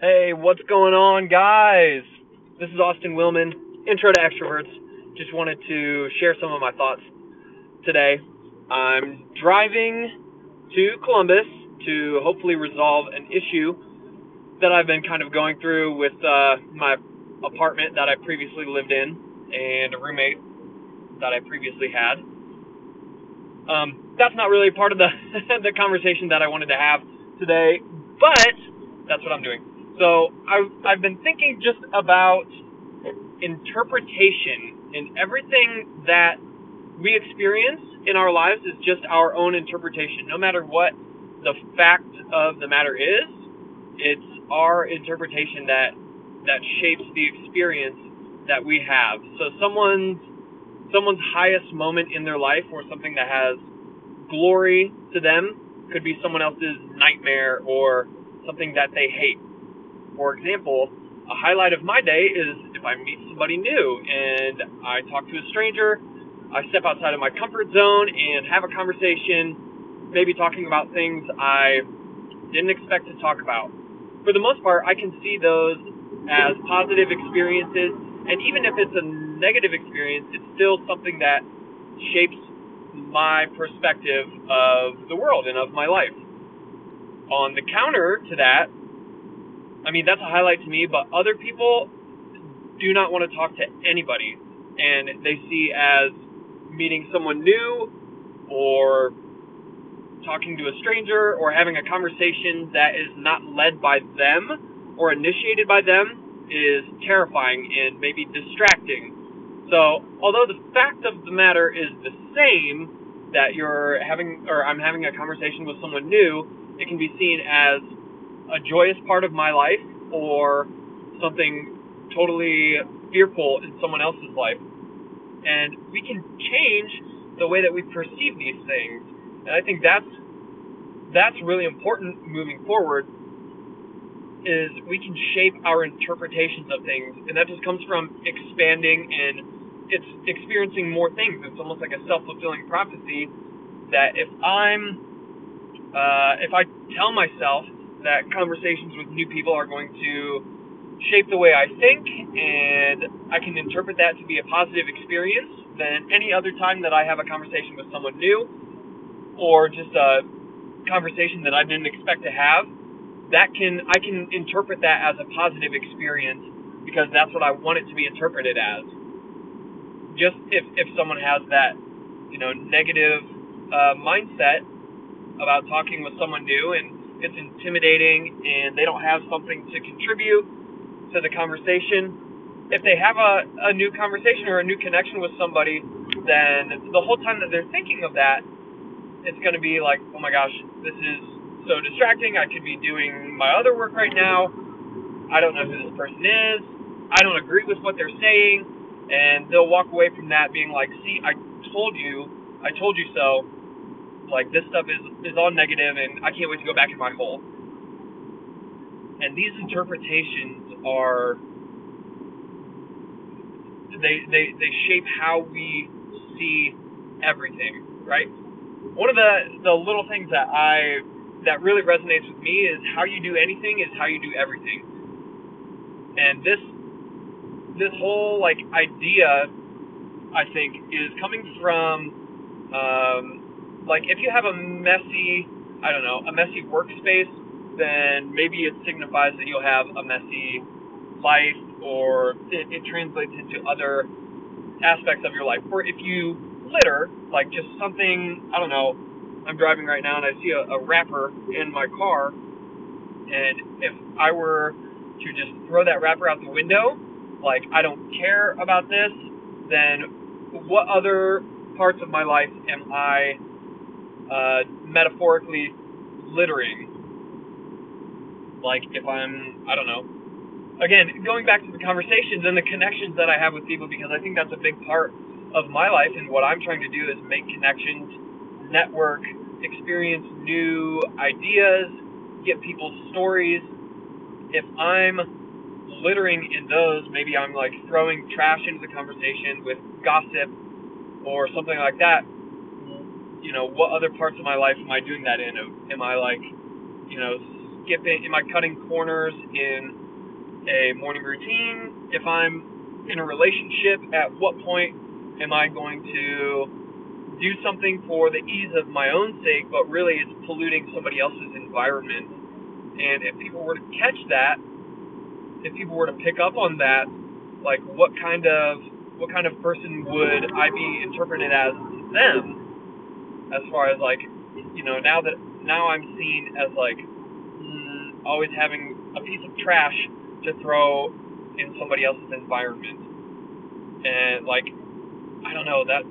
Hey, what's going on, guys? This is Austin Willman, Intro to Extroverts. Just wanted to share some of my thoughts today. I'm driving to Columbus to hopefully resolve an issue that I've been kind of going through with uh, my apartment that I previously lived in and a roommate that I previously had. Um, that's not really part of the the conversation that I wanted to have today, but that's what I'm doing. So I've, I've been thinking just about interpretation and everything that we experience in our lives is just our own interpretation. No matter what the fact of the matter is, it's our interpretation that that shapes the experience that we have. So someone's someone's highest moment in their life or something that has glory to them could be someone else's nightmare or something that they hate. For example, a highlight of my day is if I meet somebody new and I talk to a stranger, I step outside of my comfort zone and have a conversation, maybe talking about things I didn't expect to talk about. For the most part, I can see those as positive experiences, and even if it's a negative experience, it's still something that shapes my perspective of the world and of my life. On the counter to that, I mean, that's a highlight to me, but other people do not want to talk to anybody. And they see as meeting someone new or talking to a stranger or having a conversation that is not led by them or initiated by them is terrifying and maybe distracting. So, although the fact of the matter is the same, that you're having, or I'm having a conversation with someone new, it can be seen as a joyous part of my life or something totally fearful in someone else's life. And we can change the way that we perceive these things. And I think that's that's really important moving forward is we can shape our interpretations of things and that just comes from expanding and it's experiencing more things. It's almost like a self-fulfilling prophecy that if I'm uh, if I tell myself that conversations with new people are going to shape the way I think, and I can interpret that to be a positive experience than any other time that I have a conversation with someone new, or just a conversation that I didn't expect to have. That can I can interpret that as a positive experience because that's what I want it to be interpreted as. Just if if someone has that you know negative uh, mindset about talking with someone new and it's intimidating and they don't have something to contribute to the conversation. If they have a, a new conversation or a new connection with somebody, then the whole time that they're thinking of that, it's going to be like, oh my gosh, this is so distracting. I could be doing my other work right now. I don't know who this person is. I don't agree with what they're saying. And they'll walk away from that being like, see, I told you, I told you so like this stuff is is all negative, and I can't wait to go back in my hole. And these interpretations are they they they shape how we see everything, right? One of the the little things that I that really resonates with me is how you do anything is how you do everything. And this this whole like idea I think is coming from um, like if you have a messy, I don't know, a messy workspace, then maybe it signifies that you'll have a messy life or it, it translates into other aspects of your life. Or if you litter, like just something, I don't know, I'm driving right now and I see a, a wrapper in my car, and if I were to just throw that wrapper out the window, like I don't care about this, then what other parts of my life am I uh, metaphorically littering. Like if I'm, I don't know. Again, going back to the conversations and the connections that I have with people, because I think that's a big part of my life, and what I'm trying to do is make connections, network, experience new ideas, get people's stories. If I'm littering in those, maybe I'm like throwing trash into the conversation with gossip or something like that you know, what other parts of my life am I doing that in? Am I like, you know, skipping? Am I cutting corners in a morning routine? If I'm in a relationship, at what point am I going to do something for the ease of my own sake, but really it's polluting somebody else's environment? And if people were to catch that, if people were to pick up on that, like what kind of what kind of person would I be interpreted as to them? As far as like, you know, now that now I'm seen as like mm, always having a piece of trash to throw in somebody else's environment, and like, I don't know that.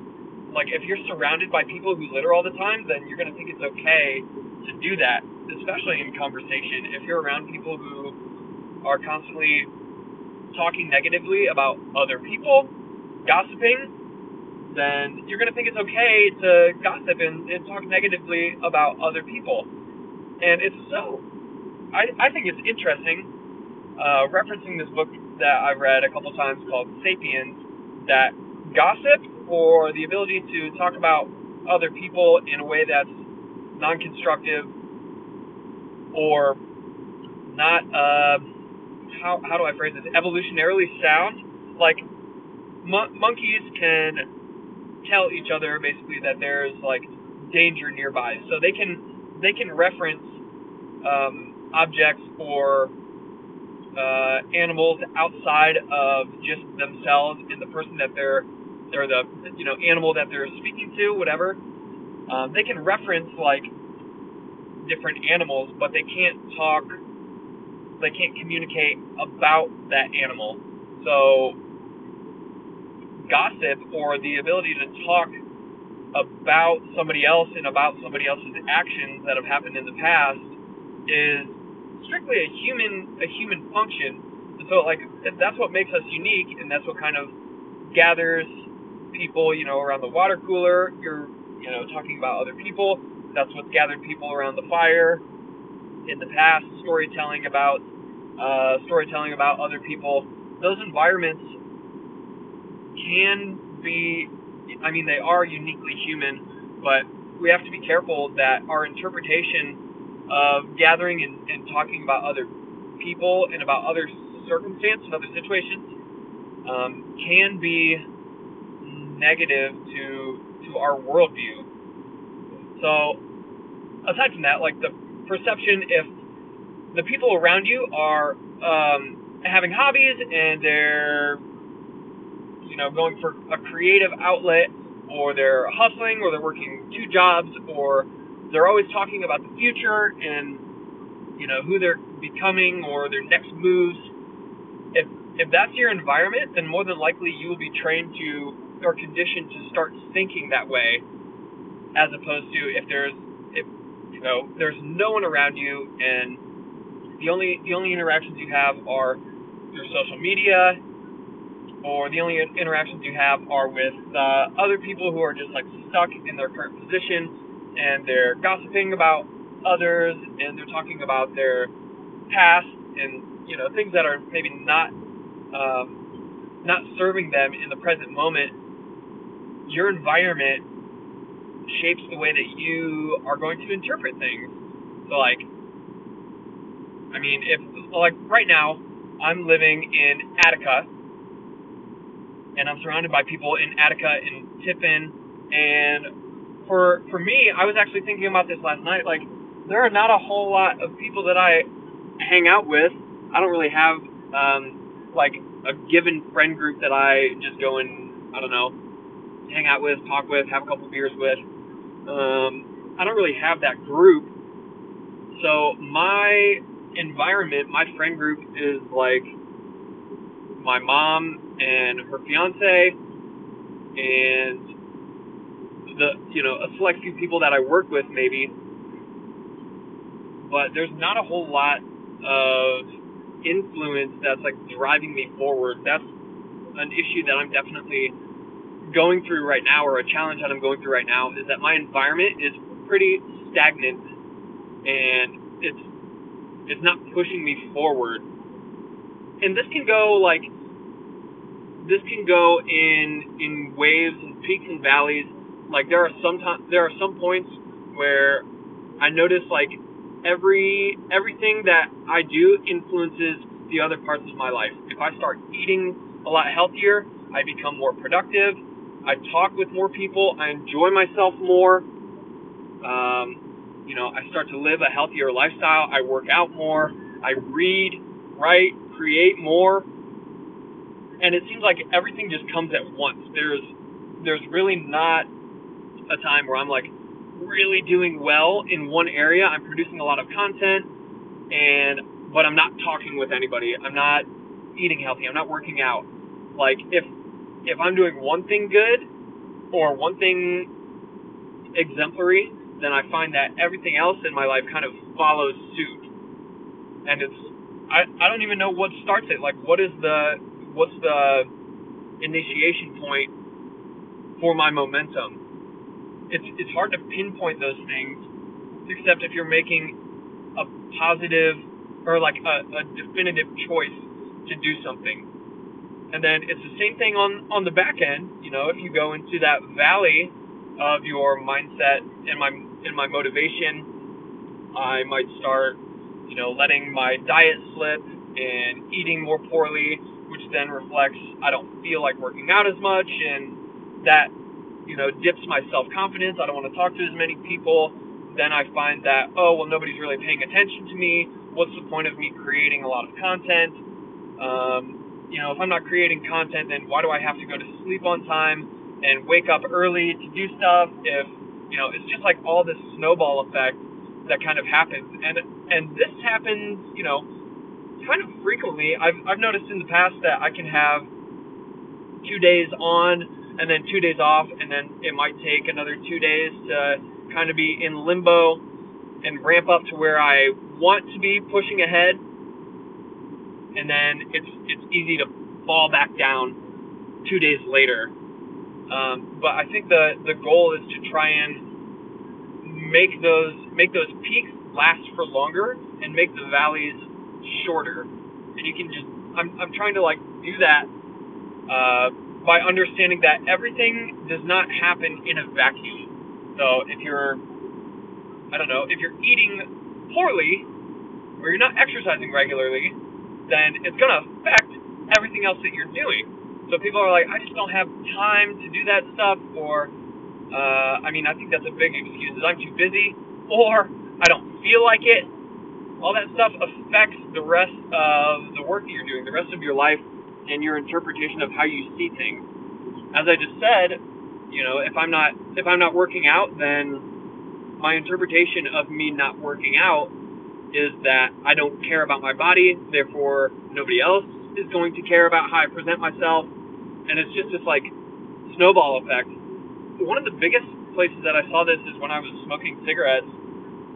Like, if you're surrounded by people who litter all the time, then you're gonna think it's okay to do that, especially in conversation. If you're around people who are constantly talking negatively about other people, gossiping, then you're going to think it's okay to gossip and, and talk negatively about other people. And it's so, I, I think it's interesting, uh, referencing this book that I've read a couple times called Sapiens, that gossip or the ability to talk about other people in a way that's non constructive or not, uh, how, how do I phrase this, evolutionarily sound, like mon- monkeys can tell each other basically that there's like danger nearby, so they can they can reference um, objects or uh, animals outside of just themselves and the person that they're or the you know animal that they're speaking to, whatever. Um, they can reference like different animals, but they can't talk. They can't communicate about that animal. So gossip or the ability to talk about somebody else and about somebody else's actions that have happened in the past is strictly a human a human function. And so like that's what makes us unique and that's what kind of gathers people, you know, around the water cooler. You're you know, talking about other people. That's what's gathered people around the fire in the past, storytelling about uh, storytelling about other people. Those environments can be, I mean, they are uniquely human, but we have to be careful that our interpretation of gathering and, and talking about other people and about other circumstances other situations um, can be negative to to our worldview. So, aside from that, like the perception, if the people around you are um, having hobbies and they're you know, going for a creative outlet, or they're hustling, or they're working two jobs, or they're always talking about the future and you know who they're becoming or their next moves. If if that's your environment, then more than likely you will be trained to or conditioned to start thinking that way, as opposed to if there's if you know there's no one around you and the only the only interactions you have are through social media or the only interactions you have are with uh, other people who are just like stuck in their current position and they're gossiping about others and they're talking about their past and you know things that are maybe not um, not serving them in the present moment. Your environment shapes the way that you are going to interpret things. So like i mean if like right now i'm living in attica and I'm surrounded by people in Attica and Tiffin. And for for me, I was actually thinking about this last night. Like, there are not a whole lot of people that I hang out with. I don't really have um, like a given friend group that I just go and I don't know hang out with, talk with, have a couple beers with. Um, I don't really have that group. So my environment, my friend group is like my mom and her fiance and the you know a select few people that I work with maybe. But there's not a whole lot of influence that's like driving me forward. That's an issue that I'm definitely going through right now or a challenge that I'm going through right now is that my environment is pretty stagnant and it's it's not pushing me forward. And this can go like this can go in in waves and peaks and valleys. Like there are some time, there are some points where I notice like every everything that I do influences the other parts of my life. If I start eating a lot healthier, I become more productive. I talk with more people. I enjoy myself more. Um, you know, I start to live a healthier lifestyle. I work out more. I read, write, create more. And it seems like everything just comes at once. There's there's really not a time where I'm like really doing well in one area. I'm producing a lot of content and but I'm not talking with anybody. I'm not eating healthy. I'm not working out. Like if if I'm doing one thing good or one thing exemplary, then I find that everything else in my life kind of follows suit. And it's I, I don't even know what starts it. Like what is the what's the initiation point for my momentum? It's it's hard to pinpoint those things except if you're making a positive or like a, a definitive choice to do something. And then it's the same thing on on the back end. You know, if you go into that valley of your mindset and my in my motivation, I might start, you know, letting my diet slip and eating more poorly, then reflects I don't feel like working out as much, and that you know dips my self confidence. I don't want to talk to as many people. Then I find that oh well nobody's really paying attention to me. What's the point of me creating a lot of content? Um, you know, if I'm not creating content, then why do I have to go to sleep on time and wake up early to do stuff? If you know, it's just like all this snowball effect that kind of happens, and and this happens, you know, kind of frequently. I've I've noticed in the past that I can have two days on and then two days off, and then it might take another two days to kind of be in limbo and ramp up to where I want to be pushing ahead and then it's it's easy to fall back down two days later. Um, but I think the the goal is to try and make those make those peaks last for longer and make the valleys shorter. And you can just I'm I'm trying to like do that uh, by understanding that everything does not happen in a vacuum. So if you're I don't know if you're eating poorly or you're not exercising regularly, then it's going to affect everything else that you're doing. So people are like, I just don't have time to do that stuff, or, uh, I mean, I think that's a big excuse is I'm too busy, or I don't feel like it. All that stuff affects the rest of the work that you're doing, the rest of your life, and your interpretation of how you see things. As I just said, you know, if I'm not if I'm not working out, then my interpretation of me not working out is that I don't care about my body, therefore nobody else is going to care about how I present myself, and it's just this like snowball effect. One of the biggest places that I saw this is when I was smoking cigarettes.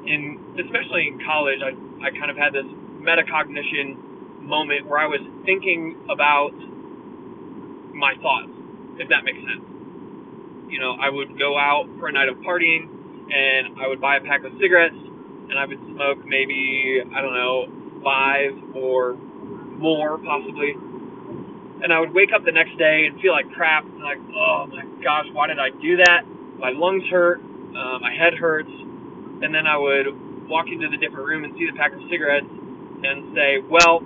In especially in college, I I kind of had this metacognition moment where I was thinking about my thoughts, if that makes sense. You know, I would go out for a night of partying, and I would buy a pack of cigarettes and I would smoke maybe I don't know five or more possibly. And I would wake up the next day and feel like crap, like, oh my gosh, why did I do that? My lungs hurt, uh, my head hurts, and then I would walk into the different room and see the pack of cigarettes and say, well,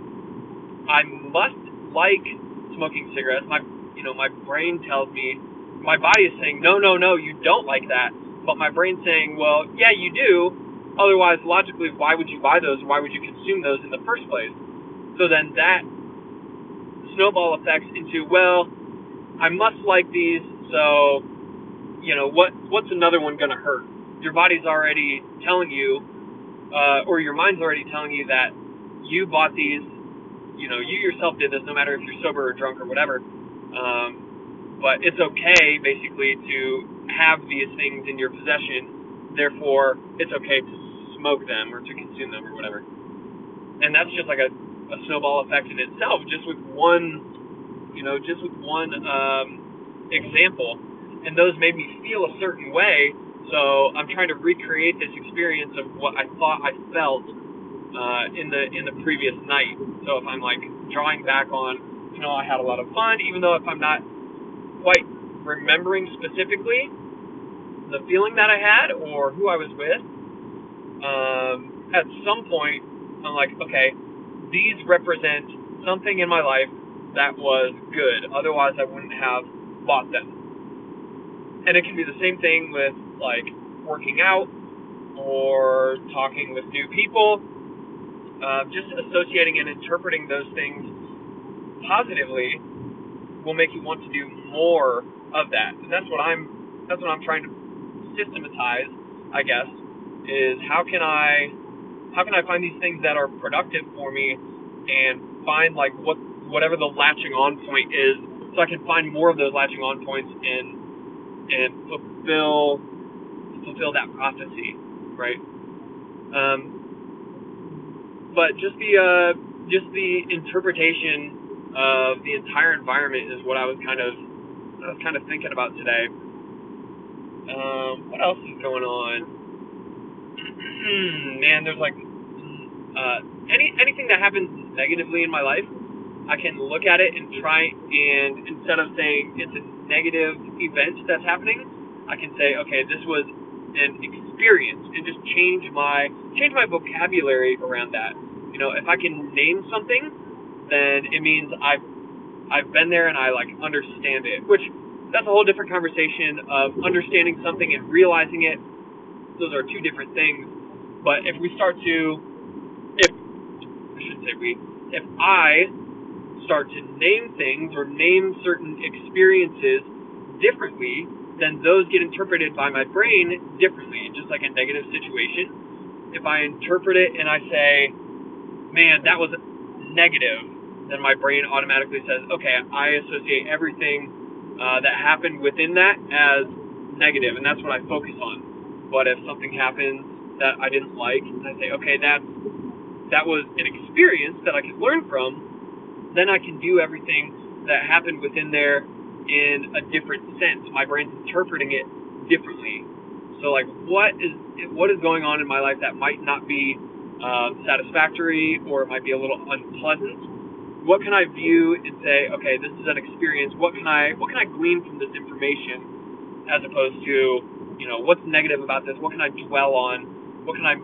I must like smoking cigarettes. My, you know, my brain tells me, my body is saying, no, no, no, you don't like that. But my brain's saying, well, yeah, you do Otherwise, logically, why would you buy those? Why would you consume those in the first place? So then that snowball effects into, well, I must like these, so you know what? What's another one going to hurt? Your body's already telling you, uh, or your mind's already telling you that you bought these. You know, you yourself did this, no matter if you're sober or drunk or whatever. Um, but it's okay, basically, to have these things in your possession. Therefore, it's okay to smoke them or to consume them or whatever. And that's just like a, a snowball effect in itself, just with one, you know, just with one um, example. And those made me feel a certain way. So I'm trying to recreate this experience of what I thought I felt uh, in the in the previous night. So if I'm like drawing back on, you know, I had a lot of fun, even though if I'm not quite remembering specifically the feeling that I had or who I was with, um, at some point, I'm like, okay, these represent something in my life that was good. Otherwise, I wouldn't have bought them. And it can be the same thing with like working out or talking with new people. Uh, just associating and interpreting those things positively will make you want to do more of that. And that's what I'm that's what I'm trying to systematize, I guess, is how can I how can I find these things that are productive for me and find like what whatever the latching on point is so I can find more of those latching on points and and fulfill fulfill that prophecy, right? Um, but just the uh, just the interpretation of the entire environment is what I was kind of I was kind of thinking about today. Um, what else is going on? Man, there's like uh, any anything that happens negatively in my life, I can look at it and try and instead of saying it's a negative event that's happening, I can say, okay, this was an experience and just change my change my vocabulary around that. You know, if I can name something, then it means I've I've been there and I like understand it. Which that's a whole different conversation of understanding something and realizing it. Those are two different things. But if we start to if I should say we if I start to name things or name certain experiences differently, then those get interpreted by my brain differently, just like a negative situation. If I interpret it and I say, man, that was negative, then my brain automatically says, okay, I associate everything uh, that happened within that as negative, and that's what I focus on. But if something happens that I didn't like, and I say, okay, that's that was an experience that I could learn from, then I can view everything that happened within there in a different sense. My brain's interpreting it differently. So like, what is what is going on in my life that might not be uh, satisfactory or it might be a little unpleasant? What can I view and say, okay, this is an experience. What can I what can I glean from this information, as opposed to, you know, what's negative about this? What can I dwell on? What can I,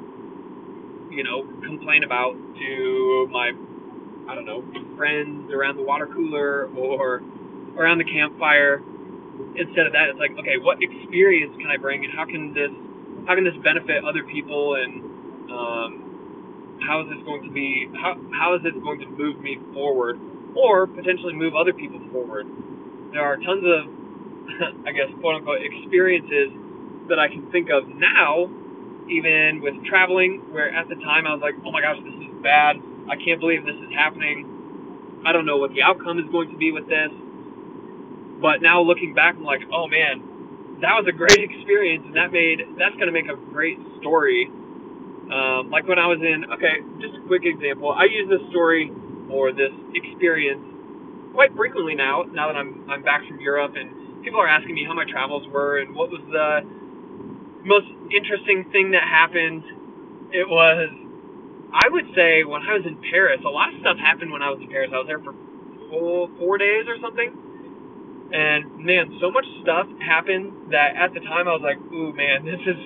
you know, complain about to my I don't know, friends around the water cooler or around the campfire. Instead of that, it's like, okay, what experience can I bring, and how can this how can this benefit other people, and um, how is this going to be how how is this going to move me forward, or potentially move other people forward? There are tons of, I guess, quote unquote experiences that I can think of now, even with traveling, where at the time I was like, oh my gosh, this is bad I can't believe this is happening. I don't know what the outcome is going to be with this. But now looking back, I'm like, oh man, that was a great experience, and that made that's to make a great story. Um, like when I was in, okay, just a quick example. I use this story or this experience quite frequently now. Now that I'm I'm back from Europe, and people are asking me how my travels were and what was the most interesting thing that happened. It was I would say when I was in Paris, a lot of stuff happened when I was in Paris. I was there for four, four days or something. And man, so much stuff happened that at the time I was like, "Ooh, man, this is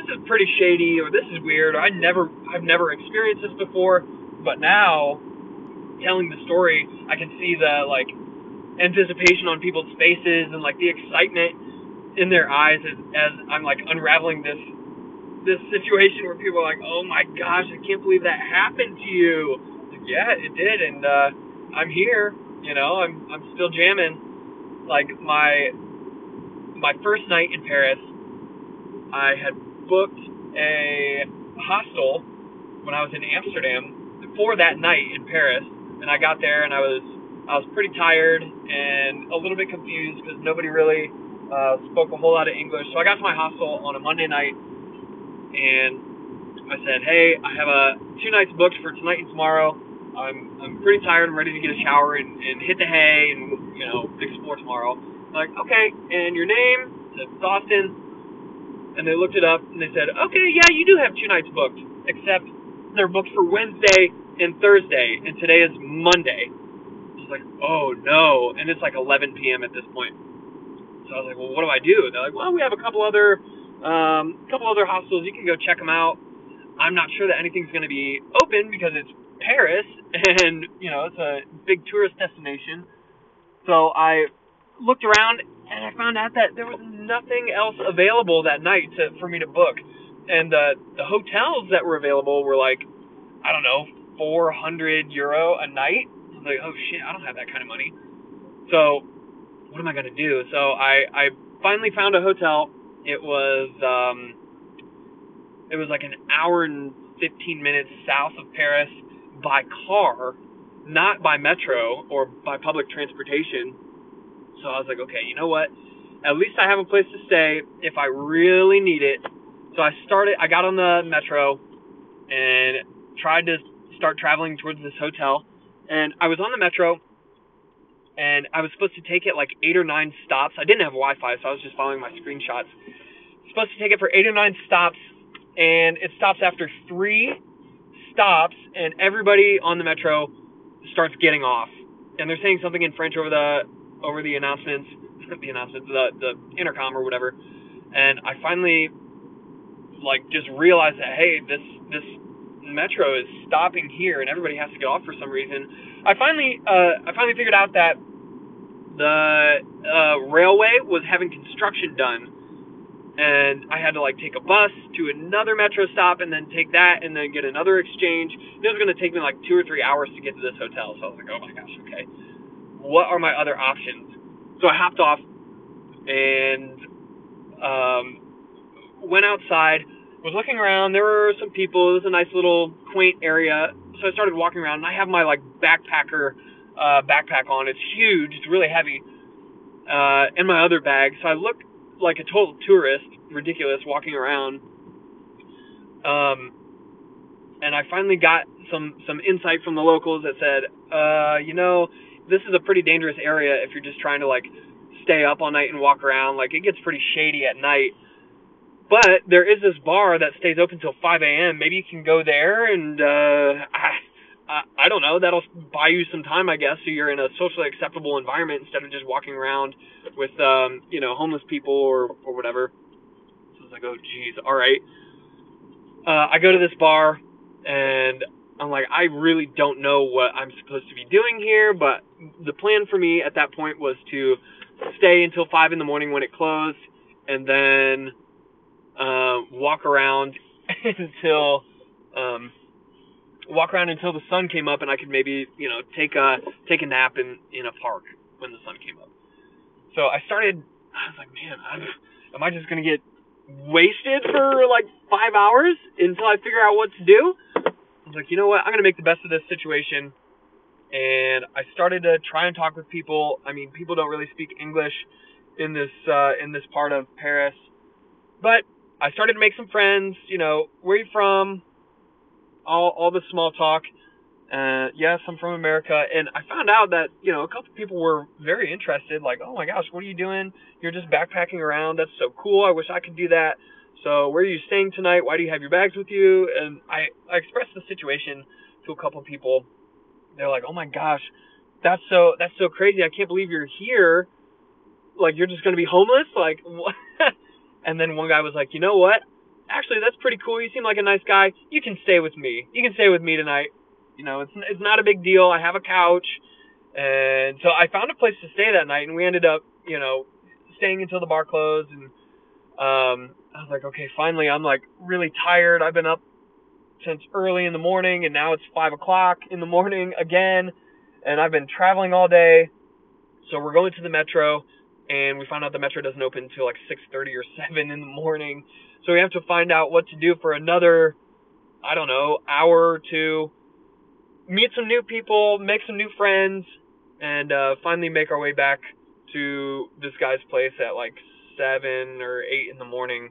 this is pretty shady, or this is weird, or I never I've never experienced this before." But now, telling the story, I can see the like anticipation on people's faces and like the excitement in their eyes as, as I'm like unraveling this this situation where people are like, "Oh my gosh, I can't believe that happened to you." Like, yeah, it did, and uh, I'm here. You know, I'm I'm still jamming. Like my my first night in Paris, I had booked a hostel when I was in Amsterdam for that night in Paris, and I got there and I was I was pretty tired and a little bit confused because nobody really uh, spoke a whole lot of English. So I got to my hostel on a Monday night and I said, "Hey, I have a two nights booked for tonight and tomorrow. I'm I'm pretty tired. I'm ready to get a shower and, and hit the hay and you know explore tomorrow." I'm like, okay, and your name? I said Austin. And they looked it up and they said, okay, yeah, you do have two nights booked, except they're booked for Wednesday and Thursday, and today is Monday. I was like, oh no, and it's like 11 p.m. at this point. So I was like, well, what do I do? They're like, well, we have a couple other um, a couple other hostels, you can go check them out. I'm not sure that anything's going to be open because it's Paris and you know it's a big tourist destination. So I looked around and I found out that there was nothing else available that night to, for me to book, and the the hotels that were available were like I don't know 400 euro a night. I was like, oh shit, I don't have that kind of money. So what am I gonna do? So I I finally found a hotel. It was um it was like an hour and 15 minutes south of Paris by car, not by metro or by public transportation. So I was like, okay, you know what? At least I have a place to stay if I really need it. So I started, I got on the metro and tried to start traveling towards this hotel. And I was on the metro and I was supposed to take it like eight or nine stops. I didn't have Wi Fi, so I was just following my screenshots. Supposed to take it for eight or nine stops, and it stops after three stops, and everybody on the metro starts getting off, and they're saying something in French over the over the announcements, the announcements, the the intercom or whatever, and I finally like just realized that hey, this this metro is stopping here, and everybody has to get off for some reason. I finally uh, I finally figured out that the uh, railway was having construction done and I had to like take a bus to another metro stop and then take that and then get another exchange. It was going to take me like two or three hours to get to this hotel. So I was like, oh my gosh, okay. What are my other options? So I hopped off and um, went outside. Was looking around. There were some people. It was a nice little quaint area. So I started walking around. And I have my like backpacker uh, backpack on. It's huge. It's really heavy. Uh, and my other bag. So I look like a total tourist, ridiculous, walking around. Um, and I finally got some some insight from the locals that said, uh, you know, this is a pretty dangerous area if you're just trying to like stay up all night and walk around. Like it gets pretty shady at night. But there is this bar that stays open till 5 a.m. Maybe you can go there and uh, I, I don't know. That'll buy you some time, I guess. So you're in a socially acceptable environment instead of just walking around with, um, you know, homeless people or or whatever. So I was like, oh, geez, all right. Uh, I go to this bar and I'm like, I really don't know what I'm supposed to be doing here, but the plan for me at that point was to stay until five in the morning when it closed, and then uh, walk around until um, walk around until the sun came up and I could maybe, you know, take a take a nap in in a park when the sun came up. So I started I was like, man, I'm, am I just going to get wasted for like 5 hours until I figure out what to do? I was like, you know what? I'm going to make the best of this situation. And I started to try and talk with people. I mean, people don't really speak English in this uh, in this part of Paris, but I started to make some friends. You know, where you from? All all the small talk. Uh, yes, I'm from America, and I found out that you know a couple people were very interested. Like, oh my gosh, what are you doing? You're just backpacking around. That's so cool. I wish I could do that. So, where are you staying tonight? Why do you have your bags with you? And I, I expressed the situation to a couple people. They're like, oh my gosh, that's so that's so crazy. I can't believe you're here. Like, you're just gonna be homeless? Like, what? and then one guy was like, you know what? Actually, that's pretty cool. You seem like a nice guy. You can stay with me. You can stay with me tonight. You know, it's it's not a big deal. I have a couch, and so I found a place to stay that night, and we ended up, you know, staying until the bar closed. And um, I was like, okay, finally, I'm like really tired. I've been up since early in the morning, and now it's five o'clock in the morning again, and I've been traveling all day. So we're going to the metro, and we found out the metro doesn't open until like 6:30 or 7 in the morning. So we have to find out what to do for another, I don't know, hour or two, meet some new people, make some new friends, and uh, finally make our way back to this guy's place at like seven or eight in the morning.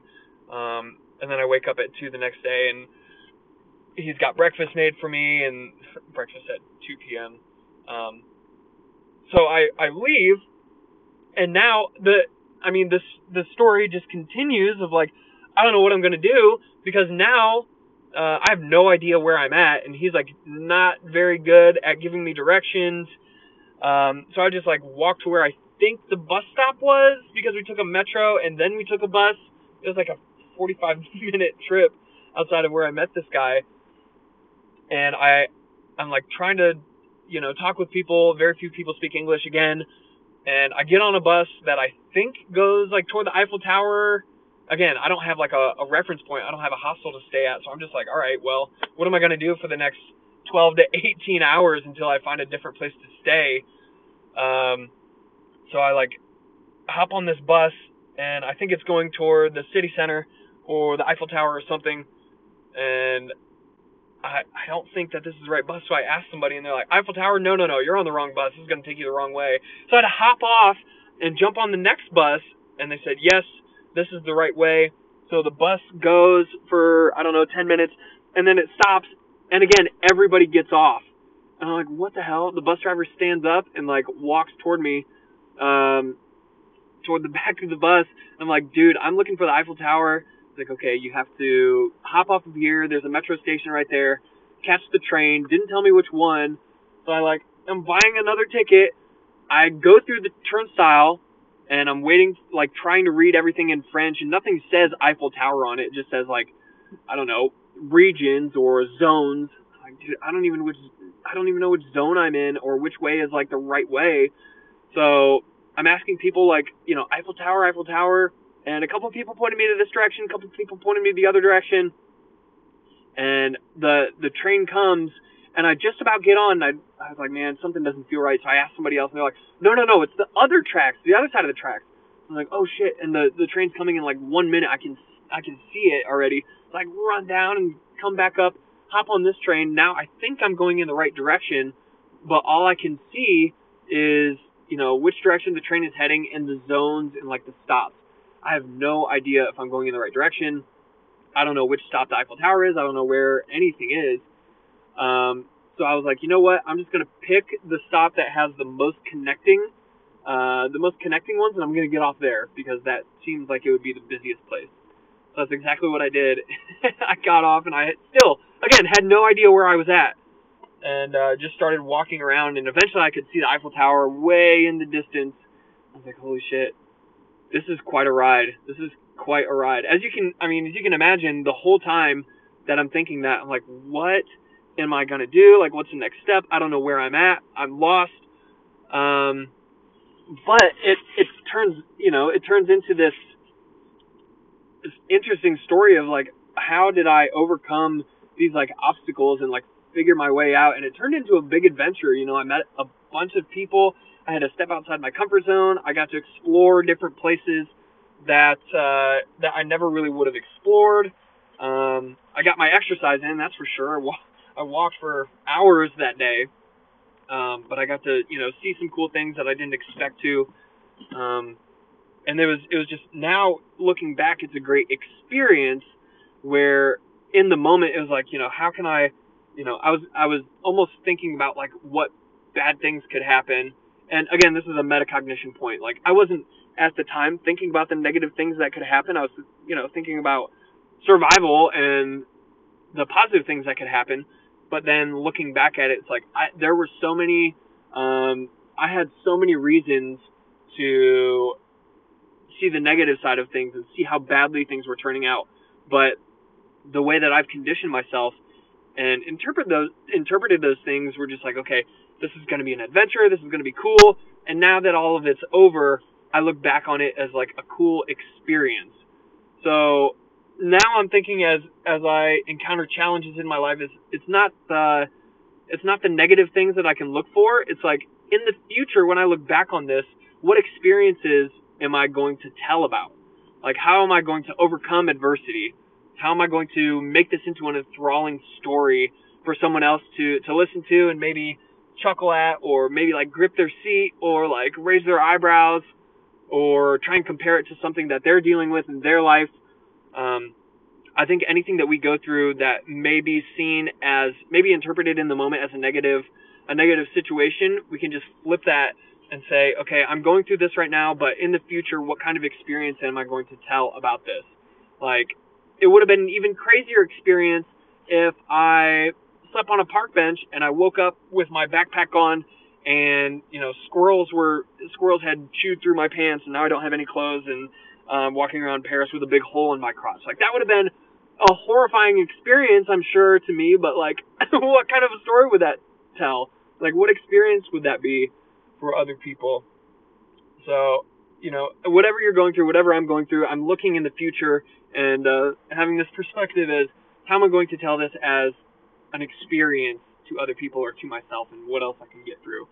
Um, and then I wake up at two the next day, and he's got breakfast made for me, and breakfast at 2 p.m. Um, so I I leave, and now the I mean this the story just continues of like I don't know what I'm gonna do because now uh, I have no idea where I'm at, and he's like not very good at giving me directions. Um, so I just like walked to where I think the bus stop was because we took a metro and then we took a bus. It was like a 45 minute trip. outside of where I met this guy, and I I'm like trying to you know talk with people. Very few people speak English again, and I get on a bus that I think goes like toward the Eiffel Tower. Again, I don't have like a, a reference point. I don't have a hostel to stay at, so I'm just like, all right, well, what am I gonna do for the next 12 to 18 hours until I find a different place to stay? Um, so I like hop on this bus, and I think it's going toward the city center or the Eiffel Tower or something. And I, I don't think that this is the right bus. So I asked somebody, and they're like, Eiffel Tower? No, no, no, you're on the wrong bus. This is going to take you the wrong way. So I had to hop off and jump on the next bus, and they said, yes, this is the right way. So the bus goes for, I don't know, 10 minutes, and then it stops, and again, everybody gets off. And I'm like, what the hell? The bus driver stands up and, like, walks toward me, um, toward the back of the bus. I'm like, dude, I'm looking for the Eiffel Tower it's like, okay, you have to hop off of here. There's a metro station right there. Catch the train. Didn't tell me which one. So I like, I'm buying another ticket. I go through the turnstile and I'm waiting, like trying to read everything in French and nothing says Eiffel Tower on it. It just says like, I don't know, regions or zones. Like, dude, I don't even which, I don't even know which zone I'm in or which way is like the right way. So I'm asking people like, you know, Eiffel Tower, Eiffel Tower and a couple of people pointed me to this direction, a couple of people pointed me the other direction. And the the train comes, and I just about get on. And I, I was like, man, something doesn't feel right. So I asked somebody else, and they're like, no, no, no, it's the other tracks, the other side of the tracks. I'm like, oh shit! And the the train's coming in like one minute. I can I can see it already. So I run down and come back up, hop on this train. Now I think I'm going in the right direction, but all I can see is you know which direction the train is heading and the zones and like the stops. I have no idea if I'm going in the right direction. I don't know which stop the Eiffel Tower is. I don't know where anything is. Um, so I was like, you know what? I'm just gonna pick the stop that has the most connecting, uh, the most connecting ones, and I'm gonna get off there because that seems like it would be the busiest place. So that's exactly what I did. I got off, and I still, again, had no idea where I was at, and uh, just started walking around. And eventually, I could see the Eiffel Tower way in the distance. I was like, holy shit! this is quite a ride. This is quite a ride. As you can, I mean, as you can imagine, the whole time that I'm thinking that, I'm like, what am I gonna do? Like, what's the next step? I don't know where I'm at. I'm lost. Um, but it it turns, you know, it turns into this this interesting story of like, how did I overcome these like obstacles and like figure my way out? And it turned into a big adventure. You know, I met a bunch of people I had to step outside my comfort zone. I got to explore different places that uh, that I never really would have explored. Um, I got my exercise in, that's for sure. I walked for hours that day, um, but I got to you know see some cool things that I didn't expect to. Um, and it was it was just now looking back, it's a great experience where in the moment it was like you know how can I, you know I was I was almost thinking about like what bad things could happen and again, this is a metacognition point. Like I wasn't at the time thinking about the negative things that could happen. I was, you know, thinking about survival and the positive things that could happen. But then looking back at it, it's like I, there were so many. Um, I had so many reasons to see the negative side of things and see how badly things were turning out. But the way that I've conditioned myself and interpret those interpreted those things were just like, okay, this is going to be an adventure. This is going to be cool. And now that all of it's over, I look back on it as like a cool experience. So now I'm thinking as as I encounter challenges in my life, is it's not the it's not the negative things that I can look for. It's like in the future when I look back on this, what experiences am I going to tell about? Like how am I going to overcome adversity? How am I going to make this into an enthralling story for someone else to to listen to and maybe chuckle at or maybe like grip their seat or like raise their eyebrows or try and compare it to something that they're dealing with in their life. Um, I think anything that we go through that may be seen as maybe interpreted in the moment as a negative, a negative situation, we can just flip that and say, okay, I'm going through this right now, but in the future, what kind of experience am I going to tell about this? Like, it would have been an even crazier experience if I slept on a park bench and I woke up with my backpack on and you know squirrels were squirrels had chewed through my pants and now I don't have any clothes and um, walking around Paris with a big hole in my crotch. Like that would have been a horrifying experience, I'm sure, to me, but like, what kind of a story would that tell? Like, what experience would that be for other people? So, you know, whatever you're going through, whatever I'm going through, I'm looking in the future and uh, having this perspective as how am I going to tell this as an experience to other people or to myself and what else I can get through.